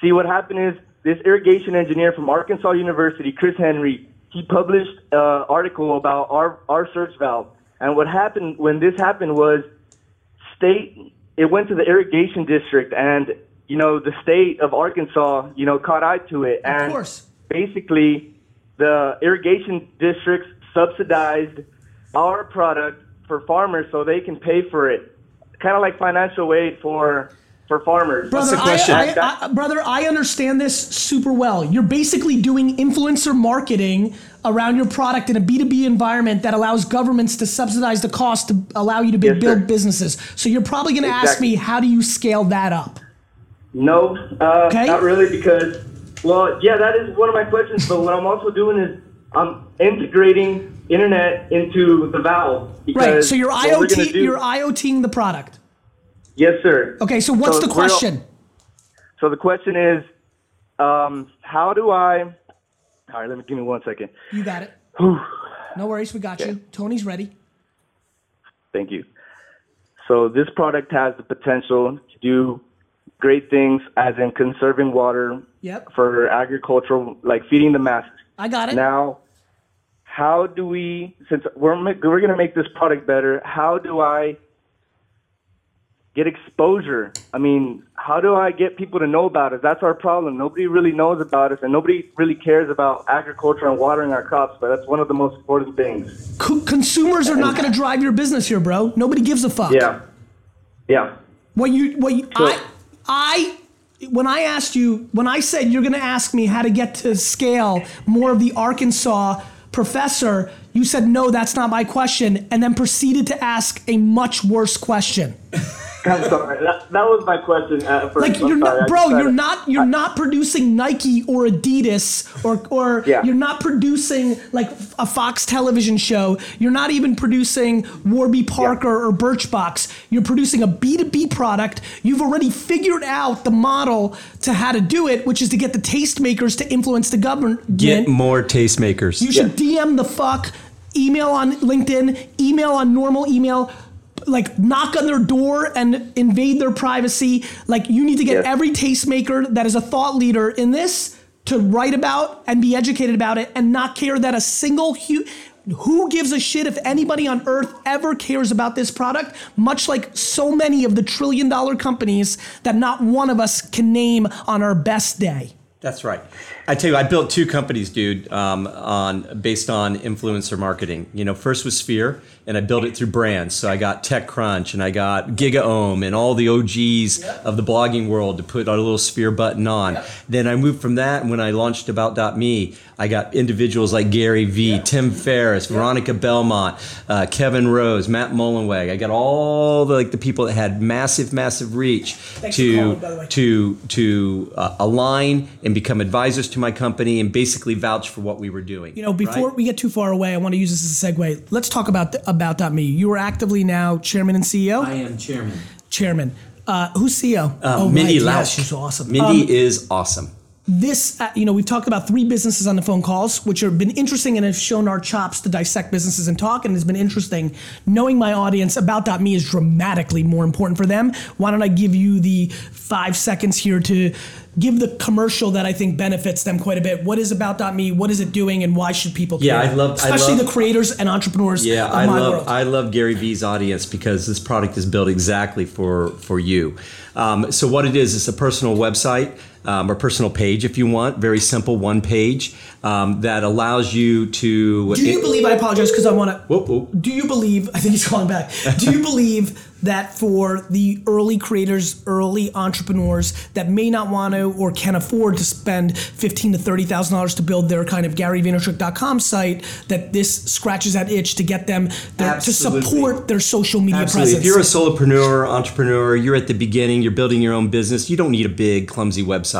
See what happened is this irrigation engineer from Arkansas University, Chris Henry, he published an article about our our surge valve. And what happened when this happened was state it went to the irrigation district and you know the state of Arkansas, you know, caught eye to it Of and course. basically the irrigation districts subsidized our product for farmers so they can pay for it, kind of like financial aid for for farmers. Brother, the question? I, I, I, brother, I understand this super well. You're basically doing influencer marketing around your product in a B2B environment that allows governments to subsidize the cost to allow you to be- Yes, build sir. businesses. So you're probably going to ask me, how do you scale that up? No, uh, Okay. not really, because well, yeah, that is one of my questions. But what I'm also doing is I'm integrating internet into the valve. Right. So you're what we're gonna IoT, you're IoTing the product. Yes, sir. Okay. So what's So the question? So the question is, um, how do I? All right, let me give me one second. You got it. No worries. We got you. Tony's ready. Thank you. So this product has the potential to do great things, as in conserving water Yep. for agricultural, like feeding the masses. I got it. Now, how do we, since we're we're going to make this product better, how do I get exposure? I mean, how do I get people to know about us? That's our problem. Nobody really knows about us, and nobody really cares about agriculture and watering our crops. But that's one of the most important things. Co- consumers are not going to drive your business here, bro. Nobody gives a fuck. Yeah, yeah. What you what you, So- I I when I asked you when I said you're going to ask me how to get to scale more of the Arkansas professor, you said no, that's not my question, and then proceeded to ask a much worse question. [LAUGHS] I'm sorry. That, that was my question at first. Like you're not, bro. You're to- not. You're not producing Nike or Adidas or or Yeah. you're not producing like a Fox television show. You're not even producing Warby Parker or Birchbox. You're producing a B2B product. You've already figured out the model to how to do it, which is to get the tastemakers to influence the government. Get more tastemakers. You should DM the fuck, email on LinkedIn, email on normal email, like knock on their door and invade their privacy. Like you need to get Yes. every tastemaker that is a thought leader in this to write about and be educated about it and not care that a single hu- who gives a shit if anybody on earth ever cares about this product much like so many of the trillion dollar companies that not one of us can name on our best day That's right. I tell you, I built two companies, dude, um, on based on influencer marketing. You know, first was Sphere, and I built it through brands. So I got TechCrunch, and I got GigaOM, and all the OGs of the blogging world to put a little Sphere button on. Then I moved from that, and when I launched About.me, I got individuals like Gary Vee, Tim Ferriss, Veronica Belmont, uh, Kevin Rose, Matt Mullenweg. I got all the like the people that had massive, massive reach to calling, the to to uh, align and become advisors to my company and basically vouch for what we were doing. You know, before right? we get too far away, I want to use this as a segue. Let's talk about about.me. You are actively now chairman and CEO. I am chairman. chairman. Uh, who's CEO? Uh, Mindy right, she's awesome. Mindy Um, is awesome. this, uh, you know, we've talked about three businesses on the phone calls, which have been interesting and have shown our chops to dissect businesses and talk, and it's been interesting. Knowing my audience, about.me is dramatically more important for them. Why don't I give you the five seconds here to give the commercial that I think benefits them quite a bit? What is about.me? What is it doing, and why should people care? Yeah, I love- I especially love- the creators and entrepreneurs Yeah, of I my love world. I love Gary Vee's audience because this product is built exactly for for you. Um, so what it is, it's a personal website um, or personal page, if you want. Very simple, one page um, that allows you to. Do you believe? I apologize because I want to. Do you believe? I think he's calling back. Do you [LAUGHS] believe that for the early creators, early entrepreneurs that may not want to or can afford to spend fifteen to thirty thousand dollars to build their kind of GaryVaynerchuk.com site, that this scratches that itch to get them their, to support their social media Absolutely. presence? If you're a solopreneur, entrepreneur, you're at the beginning, you're building your own business, you don't need a big, clumsy website.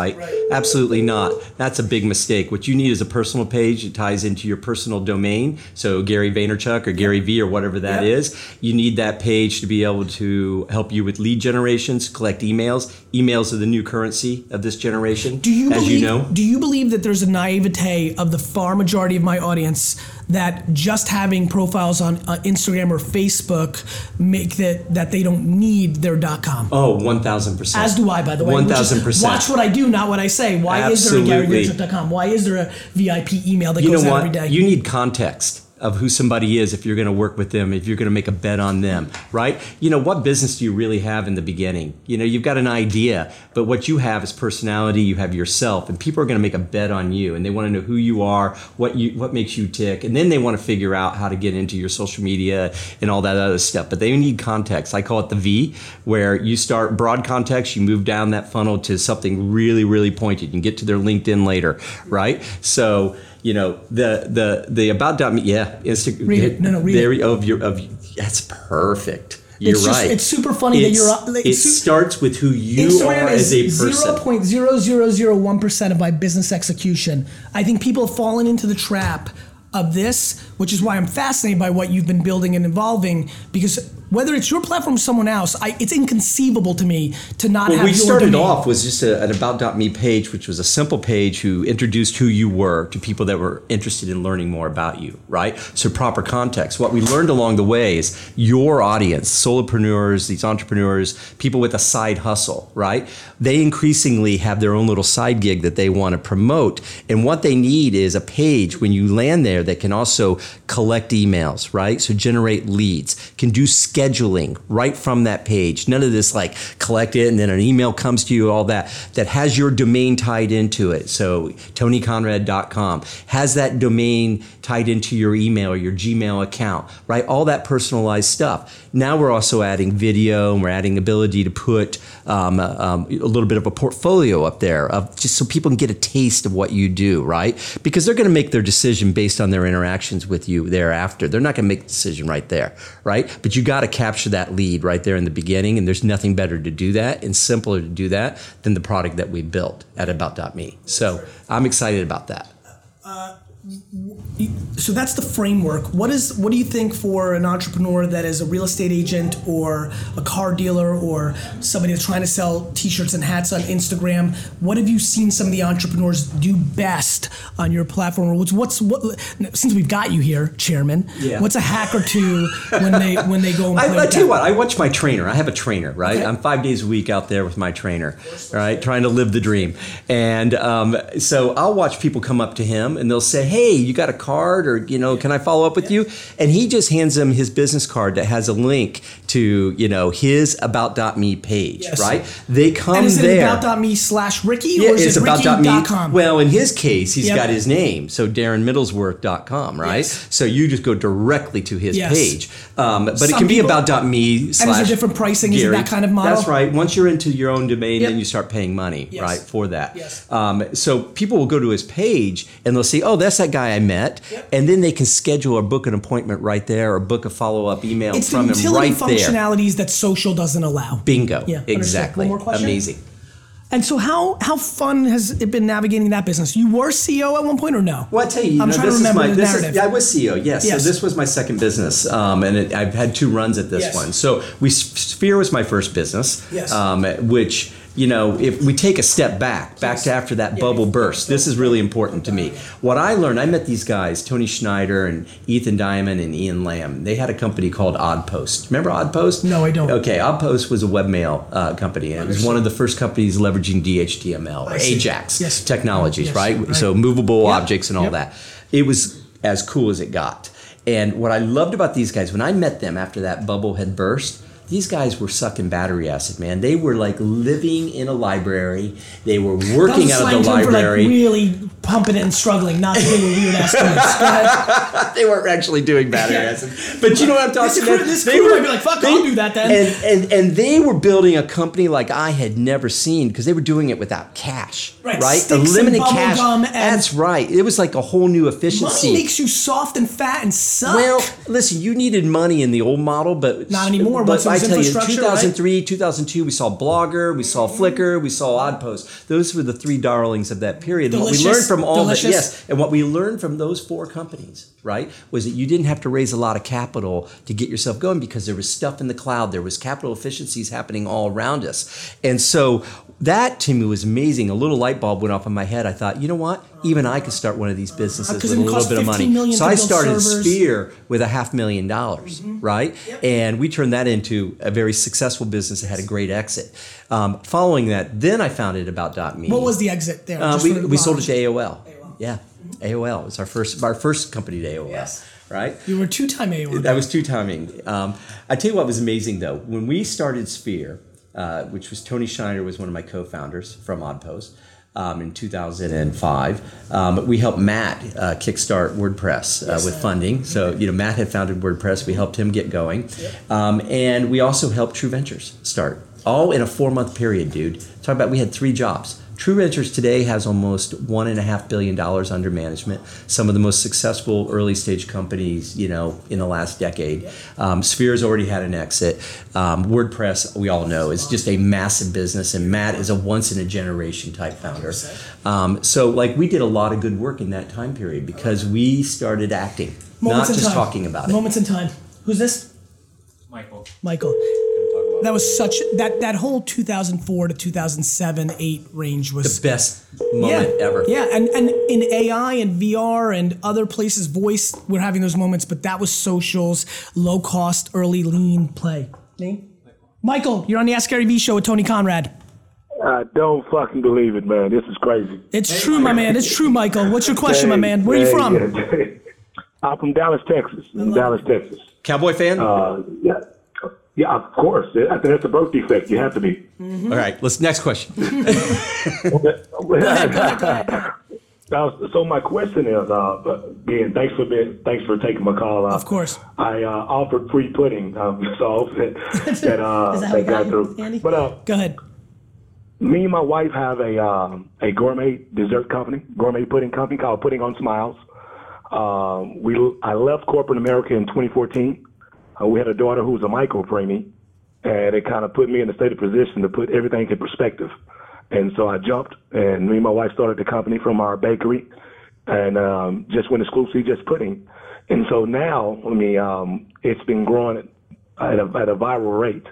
Absolutely not. That's a big mistake. What you need is a personal page that ties into your personal domain. So Gary Vaynerchuk or Gary V or whatever that Yep. is. You need that page to be able to help you with lead generations, collect emails. Emails are the new currency of this generation. Do you as believe? you know? Do you believe that there's a naivete of the far majority of my audience that just having profiles on uh, Instagram or Facebook make that that they don't need their .com? Oh, 1000%. As do I, by the way. One which is- thousand percent. Watch what I do, not what I say. Why is there a GaryVaynerchuk.com? Why is there a VIP email that you goes know out what? every day? You need context. Of who somebody is if you're going to work with them, if you're going to make a bet on them, right? You know, what business do you really have in the beginning? You know, you've got an idea, but what you have is personality, you have yourself, and people are going to make a bet on you and they want to know who you are, what you what makes you tick, and then they want to figure out how to get into your social media and all that other stuff. But they need context. I call it the V, where you start broad context, you move down that funnel to something really, really pointed. You can get to their LinkedIn later, right? So you know the the the about.me yeah Insta- Read it. No, no, read there, it. of your of that's perfect you're It's just- right it's super funny that you're, like, it su- starts with who you Instagram are as a person zero point zero zero zero one percent of my business execution. I think people have fallen into the trap of this, which is why I'm fascinated by what you've been building and evolving. Because whether it's your platform or someone else, I, it's inconceivable to me to not Well, have we started domain. off was just a, an about.me page, which was a simple page who introduced who you were to people that were interested in learning more about you, right? So proper context. What we learned along the way is your audience, solopreneurs, these entrepreneurs, people with a side hustle, right? They increasingly have their own little side gig that they want to promote. And what they need is a page when you land there that can also collect emails, right? So generate leads, can do scheduling right from that page. None of this like collect it and then an email comes to you, all that, that has your domain tied into it. So tonyconrad.com has that domain tied into your email or your Gmail account, right? All that personalized stuff. Now we're also adding video and we're adding ability to put um, um, a little bit of a portfolio up there of just so people can get a taste of what you do, right? Because they're going to make their decision based on their interactions with you thereafter. They're not going to make the decision right there, right? But you got to capture that lead right there in the beginning, and there's nothing better to do that and simpler to do that than the product that we built at About.me. So I'm excited about that. So that's the framework. What is what do you think for an entrepreneur that is a real estate agent or a car dealer or somebody that's trying to sell t-shirts and hats on Instagram? What have you seen some of the entrepreneurs do best on your platform? Or what's what's what since we've got you here, chairman, Yeah. what's a hack or two when they when they go I, I tell you what, I watch my trainer. I have a trainer, right? Okay. I'm five days a week out there with my trainer, right? Trying to live the dream. And um, so I'll watch people come up to him and they'll say, Hey, you got a card or, you know, can I follow up with you? And he just hands them his business card that has a link to, you know, his about.me page, Yes. right? They come And is it there. about.me slash Ricky Yeah, or is it's it about Ricky.com? Well, in his case, he's Yep. got his name, so DarrenMiddlesworth.com, right? Yes. So you just go directly to his Yes. page. Um, but it Some can be people- about me slash different pricing? Is it that kind of model? That's right. Once you're into your own domain, Yep. then you start paying money, right, for that. Yes. Um, so people will go to his page and they'll see, oh, that's that guy I met, Yep. and then they can schedule or book an appointment right there, or book a follow up email it's the from him utility right there. functionalities that social doesn't allow. Bingo. Yeah, exactly. One more question? Amazing. And so, how how fun has it been navigating that business? You were CEO at one point, or no? Well, I tell you, you I'm know, trying this to remember my the this narrative. is yeah, I was CEO. Yes, Yes. so this was my second business, um, and it, I've had two runs at this Yes. one. So we Sphere was my first business, Yes. um, which you know, if we take a step back, back to after that bubble burst, this is really important to me. What I learned, I met these guys, Tony Schneider and Ethan Diamond and Ian Lamb. They had a company called Oddpost. Remember Oddpost? No, I don't. Okay, Oddpost was a webmail uh, company, and it was one of the first companies leveraging DHTML or Ajax Yes. technologies, Yes, right? right. So movable Yep. objects and all Yep. that. It was as cool as it got. And what I loved about these guys, when I met them after that bubble had burst, these guys were sucking battery acid, man. They were like living in a library. They were working out of the library. like really pumping it and struggling, not doing weird ass things. [LAUGHS] They weren't actually doing battery Yeah. acid. But you know what I'm talking This crew- about? this crew might be like, "Fuck, I'll do that then." And, and and they were building a company like I had never seen because they were doing it without cash. Right, Right? cash. That's right. It was like a whole new efficiency. Money makes you soft and fat and suck. Well, listen, you needed money in the old model, but Not anymore, But once it was I tell you, infrastructure, 2003, 2002, we saw Blogger, we saw mm-hmm. Flickr, we saw Oddpost. Those were the three darlings of that period. And what we Delicious. learned from all that, Delicious. yes, and what we learned from those four companies, right, was that you didn't have to raise a lot of capital to get yourself going because there was stuff in the cloud, there was capital efficiencies happening all around us, and so that to me was amazing. A little light bulb went off in my head. I thought, you know what? Even I could start one of these businesses with a little bit of money. So I started servers. Sphere with a half million dollars, Mm-hmm. right? And we turned that into a very successful business that had a great exit. Um, following that, then I founded About.me. what was the exit there? Uh, we the we sold it to AOL. Yeah. AOL. It's our first our first company to AOL. Yes. Right. You were two-time A1. That was two timing. Um, I tell you what was amazing though. When we started Sphere, uh, which was Tony Schneider was one of my co-founders from Oddpost. Um, in 2005, um, we helped Matt uh, kickstart WordPress uh, with funding. So you know, Matt had founded WordPress. We helped him get going, um, and we also helped True Ventures start. All in a four-month period, dude. Talk about we had three jobs. True Ventures today has almost one and a half billion dollars under management. Some of the most successful early stage companies, you know, in the last decade. Um, Sphere's already had an exit. Um, WordPress, we all know, is just a massive business, and Matt is a once in a generation type founder. Um, so, like, we did a lot of good work in that time period because we started acting, Moments not just time. talking about it. Moments in time. Who's this? Michael. Michael. That was such that that whole 2004 to 2007 8 range was The best moment yeah, ever. Yeah, and and in AI and VR and other places, voice, we're having those moments, but that was socials, low cost, early lean play. Name? Michael, you're on the Ask Gary V show with Tony Conrad. I don't fucking believe it, man. This is crazy. It's true, my man. It's true, Michael. What's your question, my man? Where are you from? yeah. [LAUGHS] I'm from Dallas, Texas. Dallas, Texas. Cowboy fan? Uh, yeah, yeah, of course. I think that's a birth defect. You have to be. Mm-hmm. All right, let's next question. [LAUGHS] [LAUGHS] So my question is, uh, again, thanks for being, thanks for taking my call. Uh, Of course. I uh, offered free pudding, um, [LAUGHS] so that that, uh, Is that that got got you, through. Andy? But uh, Go ahead. me and my wife have a um, a gourmet dessert company, gourmet pudding company called Pudding on Smiles. Um, we I left corporate America in 2014. Uh, we had a daughter who was a micro preemie, and it kind of put me in a state of position to put everything in perspective. And so I jumped, and me and my wife started the company from our bakery, and um, just went exclusively just pudding. And so now, I mean, um, it's been growing at a, at a viral rate.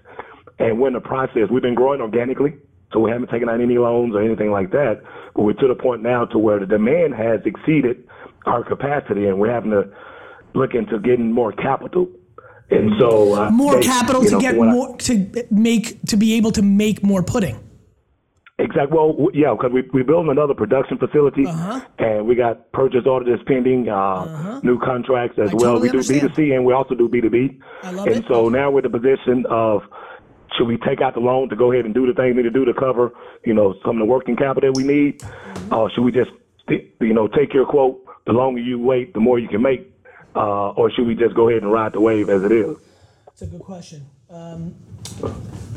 And we're in the process. We've been growing organically, so we haven't taken out any loans or anything like that. But we're to the point now to where the demand has exceeded our capacity, and we're having to look into getting more capital. And so uh, More they- capital to know, get when I- more to make to be able to make more pudding. Exactly. Well, yeah, because we we building another production facility, Uh-huh. and we got purchase orders pending, uh, new contracts as I well. totally we do. B two C and we also do B two B. I love and it. so now we're in the position of should we take out the loan to go ahead and do the things we need to do to cover, you know, some of the working capital that we need, Mm-hmm. or should we just, you know, take your quote? The longer you wait, the more you can make, uh, or should we just go ahead and ride the wave as it is? It's a good question. Um,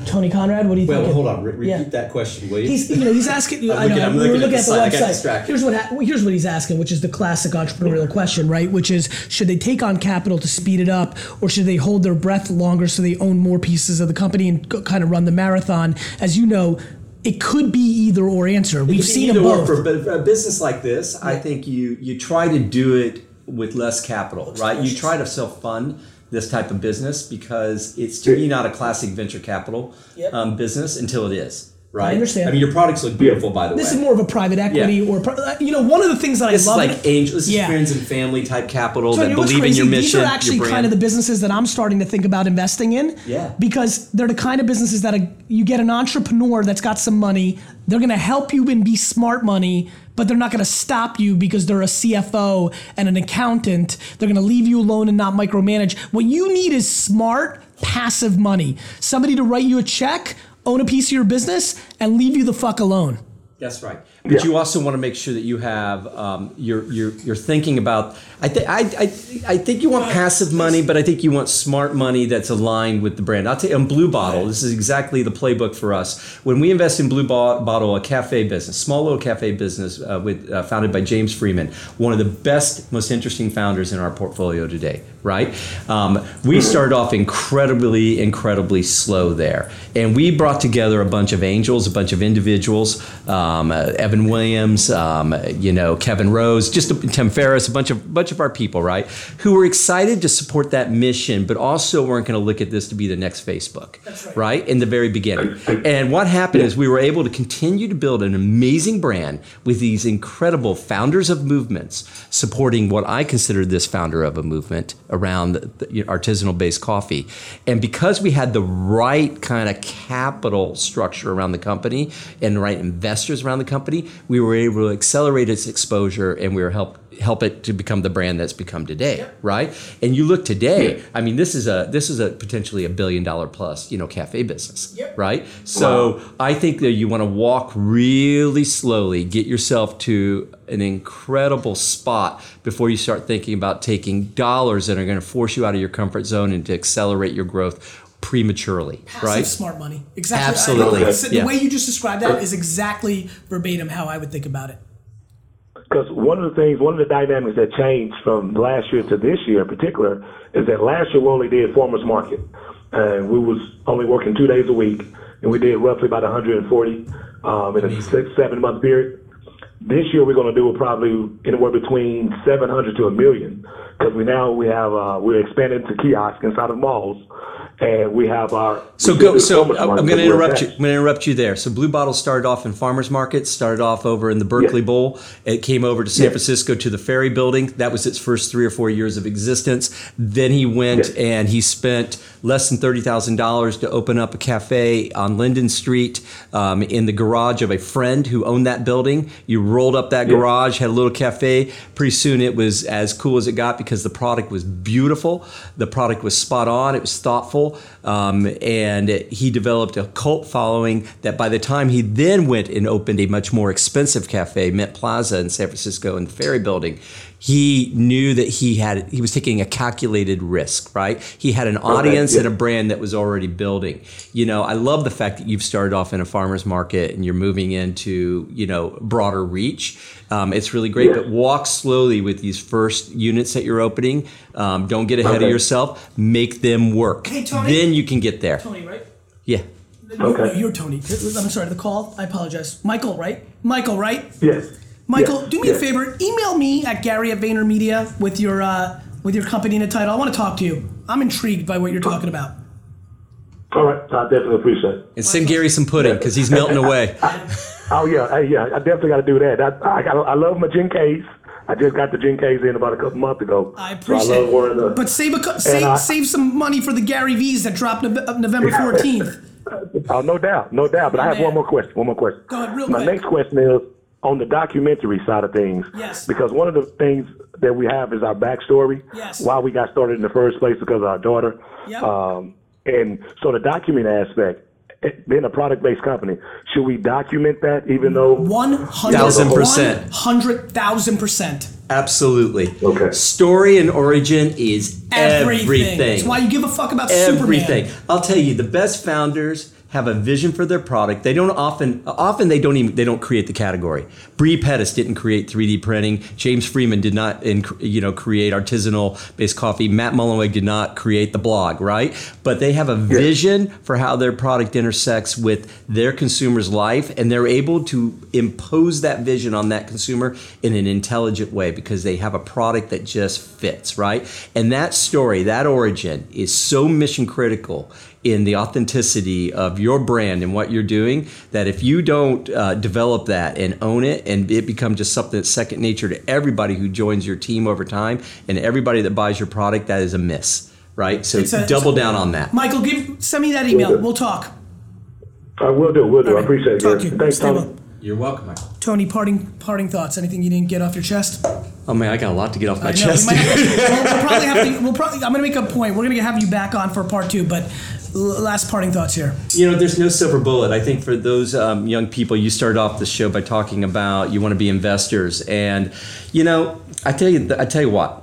Tony Conrad, what do you think? Well, hold on. Re- repeat Yeah. that question, will you? He's, you know, he's asking. [LAUGHS] I looking- know. I'm we looking were at looking the at the slide. Website. Here's what ha- here's what he's asking, which is the classic entrepreneurial question, right? Which is, should they take on capital to speed it up, or should they hold their breath longer so they own more pieces of the company and go, kind of run the marathon? As you know, it could be either or answer. We've seen them Either or. both. For but for a business like this, I think you you try to do it with less capital, right? You try to self fund this type of business because it's to me not a classic venture capital Yep. um, business until it is. Right. I understand. I mean, your products look beautiful, by the This way. This is more of a private equity, Yeah. or pri- uh, you know, one of the things that This I is love. like angel. This is friends and family type capital So that you know believe in your mission, These are actually kind of the businesses that I'm starting to think about investing in. Yeah. Because they're the kind of businesses that a, you get an entrepreneur that's got some money. They're going to help you and be smart money, but they're not going to stop you because they're a CFO and an accountant. They're going to leave you alone and not micromanage. What you need is smart, passive money. Somebody to write you a check, own a piece of your business, and leave you the fuck alone. That's right. But you also want to make sure that you have um, you're you're you're thinking about. I think I, I I think you want passive money, but I think you want smart money that's aligned with the brand. I'll tell you, on Blue Bottle, this is exactly the playbook for us. When we invest in Blue Bottle, a cafe business, small little cafe business, uh, with uh, founded by James Freeman, one of the best, most interesting founders in our portfolio today. Right? Um, we started off incredibly, incredibly slow there, and we brought together a bunch of angels, a bunch of individuals, um, uh, Evan Williams, um, you know, Kevin Rose, just a, Tim Ferriss, a bunch of bunch of our people, right, who were excited to support that mission, but also weren't going to look at this to be the next Facebook, right. in the very beginning. And what happened is we were able to continue to build an amazing brand with these incredible founders of movements supporting what I consider this founder of a movement around the, artisanal based coffee. And because we had the right kind of capital structure around the company and the right investors around the company, we were able to accelerate its exposure and we were help help it to become the brand that's become today, right? And you look today, I mean, this is a this is a potentially a billion dollar plus, you know, cafe business, right? So I think that you want to walk really slowly, get yourself to an incredible spot before you start thinking about taking dollars that are going to force you out of your comfort zone and to accelerate your growth prematurely, Passive right? smart money. Exactly. Absolutely. I- I- The way you just described that is exactly verbatim how I would think about it. Because one of the things, one of the dynamics that changed from last year to this year in particular is that last year we only did farmers market, and we was only working two days a week, and we did roughly about 140 um, in a six seven month period. This year we're going to do probably anywhere between 700 to a million because we now we have uh, we're expanding to kiosks inside of malls, and we have our So go. So I'm going to interrupt you. I'm going to interrupt you there. So Blue Bottle started off in farmers markets. Started off over in the Berkeley Yeah. Bowl. It came over to San Yeah. Francisco to the Ferry Building. That was its first three or four years of existence. Then he went Yeah. and he spent less than thirty thousand dollars to open up a cafe on Linden Street um, in the garage of a friend who owned that building. You rolled up that garage, had a little cafe. Pretty soon it was as cool as it got because the product was beautiful. The product was spot on. It was thoughtful. Um, and he developed a cult following that by the time he then went and opened a much more expensive cafe, Mint Plaza in San Francisco in the Ferry Building, he knew that he had he was taking a calculated risk, right? He had an audience yeah. and a brand that was already building. You know, I love the fact that you've started off in a farmer's market and you're moving into, you know, broader reach. Um, it's really great, Yeah. but walk slowly with these first units that you're opening. Um, don't get ahead of yourself. Make them work. Hey, Tony. Then you can get there. Tony, right? Yeah. Okay. No, you're Tony. I'm sorry, the call. I apologize. Michael, right? Michael, right? Yes. Michael, Yes. do me a favor. Email me at Gary at VaynerMedia with your uh, with your company and a title. I want to talk to you. I'm intrigued by what you're talking about. All right. I definitely appreciate it. And send Gary some pudding because he's melting [LAUGHS] away. Oh yeah, hey, yeah, I definitely got to do that. I, I, I love my gin case. I just got the gin case in about a couple months ago. I So appreciate I love wearing it. the, But save a save, I- save some money for the Gary V's that drop Nov- uh, November 14th. [LAUGHS] Oh, no doubt, no doubt. But I have Man. one more question. One more question. Go ahead, real My quick. next question is on the documentary side of things. Yes. Because one of the things that we have is our backstory. Yes. Why we got started in the first place because of our daughter. Yep. Um, and so the document aspect, it- being a product-based company, should we document that even though? One hundred Thousand percent. One hundred thousand percent. Absolutely. Okay. Story and origin is Everything. everything. That's why you give a fuck about everything. Superman. I'll tell you, the best founders have a vision for their product. They don't often, often they don't even, they don't create the category. Bre Pettis didn't create 3D printing. James Freeman did not, in, you know, create artisanal based coffee. Matt Mullenweg did not create the blog, right? But they have a vision for how their product intersects with their consumer's life, and they're able to impose that vision on that consumer in an intelligent way because they have a product that just fits, right? And that story, that origin is so mission critical in the authenticity of your brand and what you're doing that if you don't uh, develop that and own it and it becomes just something that's second nature to everybody who joins your team over time and everybody that buys your product that is a miss right so a- double down on that Michael, give send me that email. We'll talk. I will do. Will do. All I appreciate it. Talk Gary. to you. Thanks, Stay Tony. well. you're welcome Michael. Tony, parting parting thoughts. Anything you didn't get off your chest? oh man i got a lot to get off my chest Might, we'll, we'll probably have to. We'll probably. I'm gonna make a point. We're gonna have you back on for part two. But l- last parting thoughts here. You know, there's no silver bullet. I think for those um, young people, you started off the show by talking about you want to be investors, and you know, I tell you, I tell you what.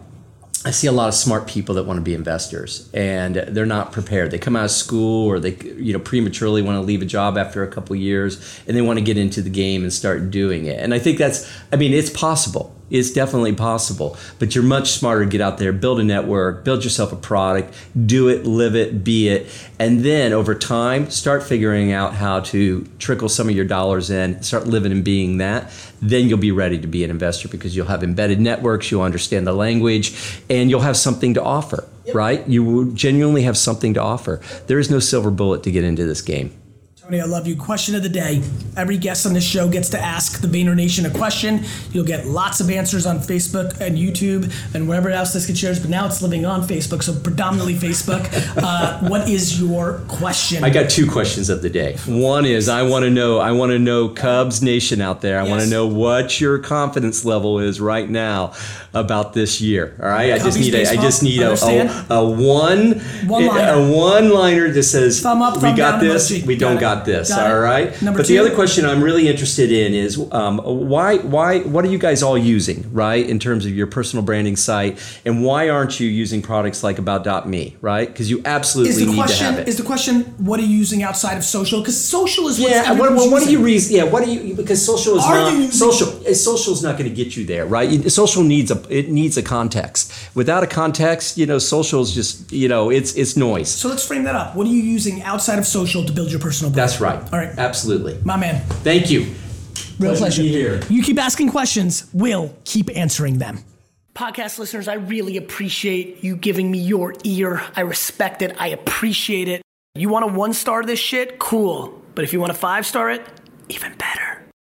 I see a lot of smart people that want to be investors, and they're not prepared. They come out of school, or they, you know, prematurely want to leave a job after a couple years, and they want to get into the game and start doing it. And I think that's, I mean, it's possible. It's definitely possible, but you're much smarter to get out there, build a network, build yourself a product, do it, live it, be it, and then over time start figuring out how to trickle some of your dollars in, start living and being that. Then you'll be ready to be an investor because you'll have embedded networks, you'll understand the language, and you'll have something to offer, right? You will genuinely have something to offer. There is no silver bullet to get into this game. I love you. Question of the day. Every guest on this show gets to ask the Vayner Nation a question. You'll get lots of answers on Facebook and YouTube and wherever else this gets shared. But now it's living on Facebook, so predominantly Facebook. Uh, what is your question? I got two questions of the day. One is I want to know I want to know Cubs Nation out there. I want to know what your confidence level is right now about this year. All right, I just need a, I just need a, a, a one One-liner. a one liner that says Thumb up, we got down this, emoji. we don't it. Got this. Got it. all right. Number but two. the other question I'm really interested in is um, why why what are you guys all using right in terms of your personal branding site and why aren't you using products like about.me right because you absolutely is the need to question have it. is the question what are you using outside of social? Because social is what Yeah, what, what, what do you reason? Yeah, what are you? Because social is Are not social. eh, Social is not going to get you there, right? Social needs a it needs a context. Without a context, you know, social is just you know it's it's noise. So let's frame that up. What are you using outside of social to build your personal brand? That's right. All right, absolutely. my man. Thank you. Real Pleasure to pleasure. be here. You keep asking questions, we'll keep answering them. Podcast listeners, I really appreciate you giving me your ear. I respect it. I appreciate it. You want a one star this shit? Cool. But if you want a five star it, even better.